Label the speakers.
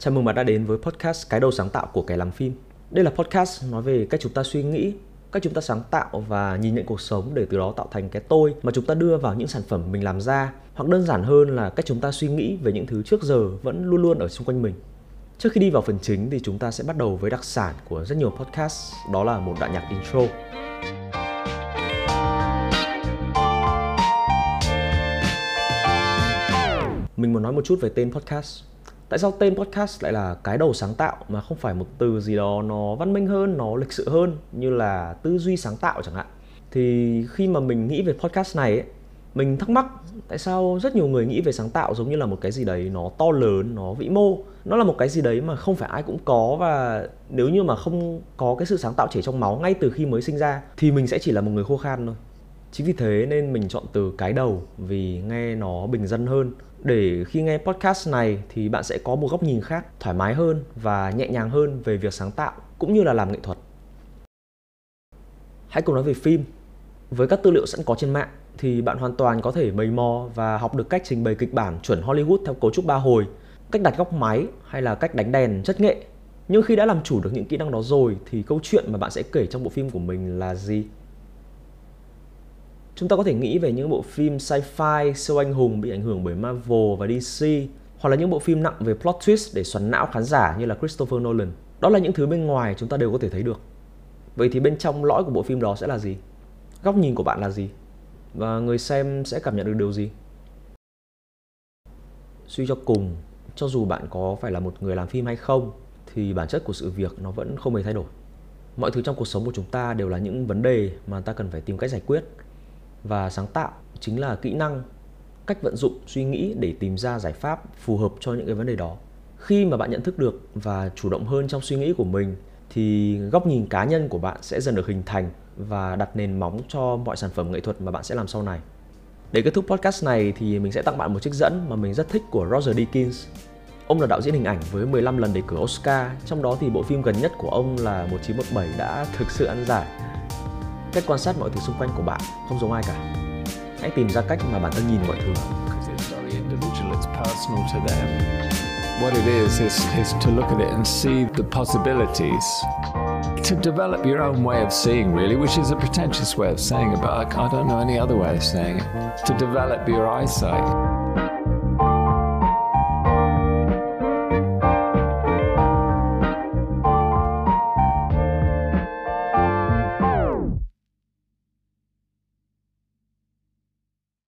Speaker 1: Chào mừng bạn đã đến với podcast Cái đầu sáng tạo của kẻ làm phim. Đây là podcast nói về cách chúng ta suy nghĩ, cách chúng ta sáng tạo và nhìn nhận cuộc sống để từ đó tạo thành cái tôi mà chúng ta đưa vào những sản phẩm mình làm ra hoặc đơn giản hơn là cách chúng ta suy nghĩ về những thứ trước giờ vẫn luôn luôn ở xung quanh mình. Trước khi đi vào phần chính thì chúng ta sẽ bắt đầu với đặc sản của rất nhiều podcast, đó là một đoạn nhạc intro. Mình muốn nói một chút về tên podcast. Tại sao tên podcast lại là cái đầu sáng tạo mà không phải một từ gì đó nó văn minh hơn, nó lịch sự hơn như là tư duy sáng tạo chẳng hạn. Thì khi mà mình nghĩ về podcast này ấy, mình thắc mắc tại sao rất nhiều người nghĩ về sáng tạo giống như là một cái gì đấy nó to lớn, nó vĩ mô. Nó là một cái gì đấy mà không phải ai cũng có và nếu như mà không có cái sự sáng tạo chảy trong máu ngay từ khi mới sinh ra thì mình sẽ chỉ là một người khô khan thôi. Chính vì thế nên mình chọn từ cái đầu vì nghe nó bình dân hơn để khi nghe podcast này thì bạn sẽ có một góc nhìn khác, thoải mái hơn và nhẹ nhàng hơn về việc sáng tạo cũng như là làm nghệ thuật. Hãy cùng nói về phim. Với các tư liệu sẵn có trên mạng thì bạn hoàn toàn có thể mầy mò và học được cách trình bày kịch bản chuẩn Hollywood theo cấu trúc ba hồi, cách đặt góc máy hay là cách đánh đèn chất nghệ. Nhưng khi đã làm chủ được những kỹ năng đó rồi thì câu chuyện mà bạn sẽ kể trong bộ phim của mình là gì? Chúng ta có thể nghĩ về những bộ phim sci-fi siêu anh hùng bị ảnh hưởng bởi Marvel và DC hoặc là những bộ phim nặng về plot twist để xoắn não khán giả như là Christopher Nolan. Đó là những thứ bên ngoài chúng ta đều có thể thấy được. Vậy thì bên trong lõi của bộ phim đó sẽ là gì? Góc nhìn của bạn là gì? Và người xem sẽ cảm nhận được điều gì? Suy cho cùng, cho dù bạn có phải là một người làm phim hay không thì bản chất của sự việc nó vẫn không hề thay đổi. Mọi thứ trong cuộc sống của chúng ta đều là những vấn đề mà ta cần phải tìm cách giải quyết và sáng tạo chính là kỹ năng cách vận dụng suy nghĩ để tìm ra giải pháp phù hợp cho những cái vấn đề đó. Khi mà bạn nhận thức được và chủ động hơn trong suy nghĩ của mình thì góc nhìn cá nhân của bạn sẽ dần được hình thành và đặt nền móng cho mọi sản phẩm nghệ thuật mà bạn sẽ làm sau này. Để kết thúc podcast này thì mình sẽ tặng bạn một trích dẫn mà mình rất thích của Roger Deakins. Ông là đạo diễn hình ảnh với 15 lần đề cử Oscar, trong đó thì bộ phim gần nhất của ông là 1917 đã thực sự ăn giải. Cách quan sát mọi thứ xung quanh của bạn không giống ai cả hãy tìm ra cách mà bản thân nhìn mọi thứ
Speaker 2: What it is, is is to look at it and see the possibilities. To develop your own way of seeing, really, which is a pretentious way of saying it, but I, I don't know any other way of saying it. To develop your eyesight.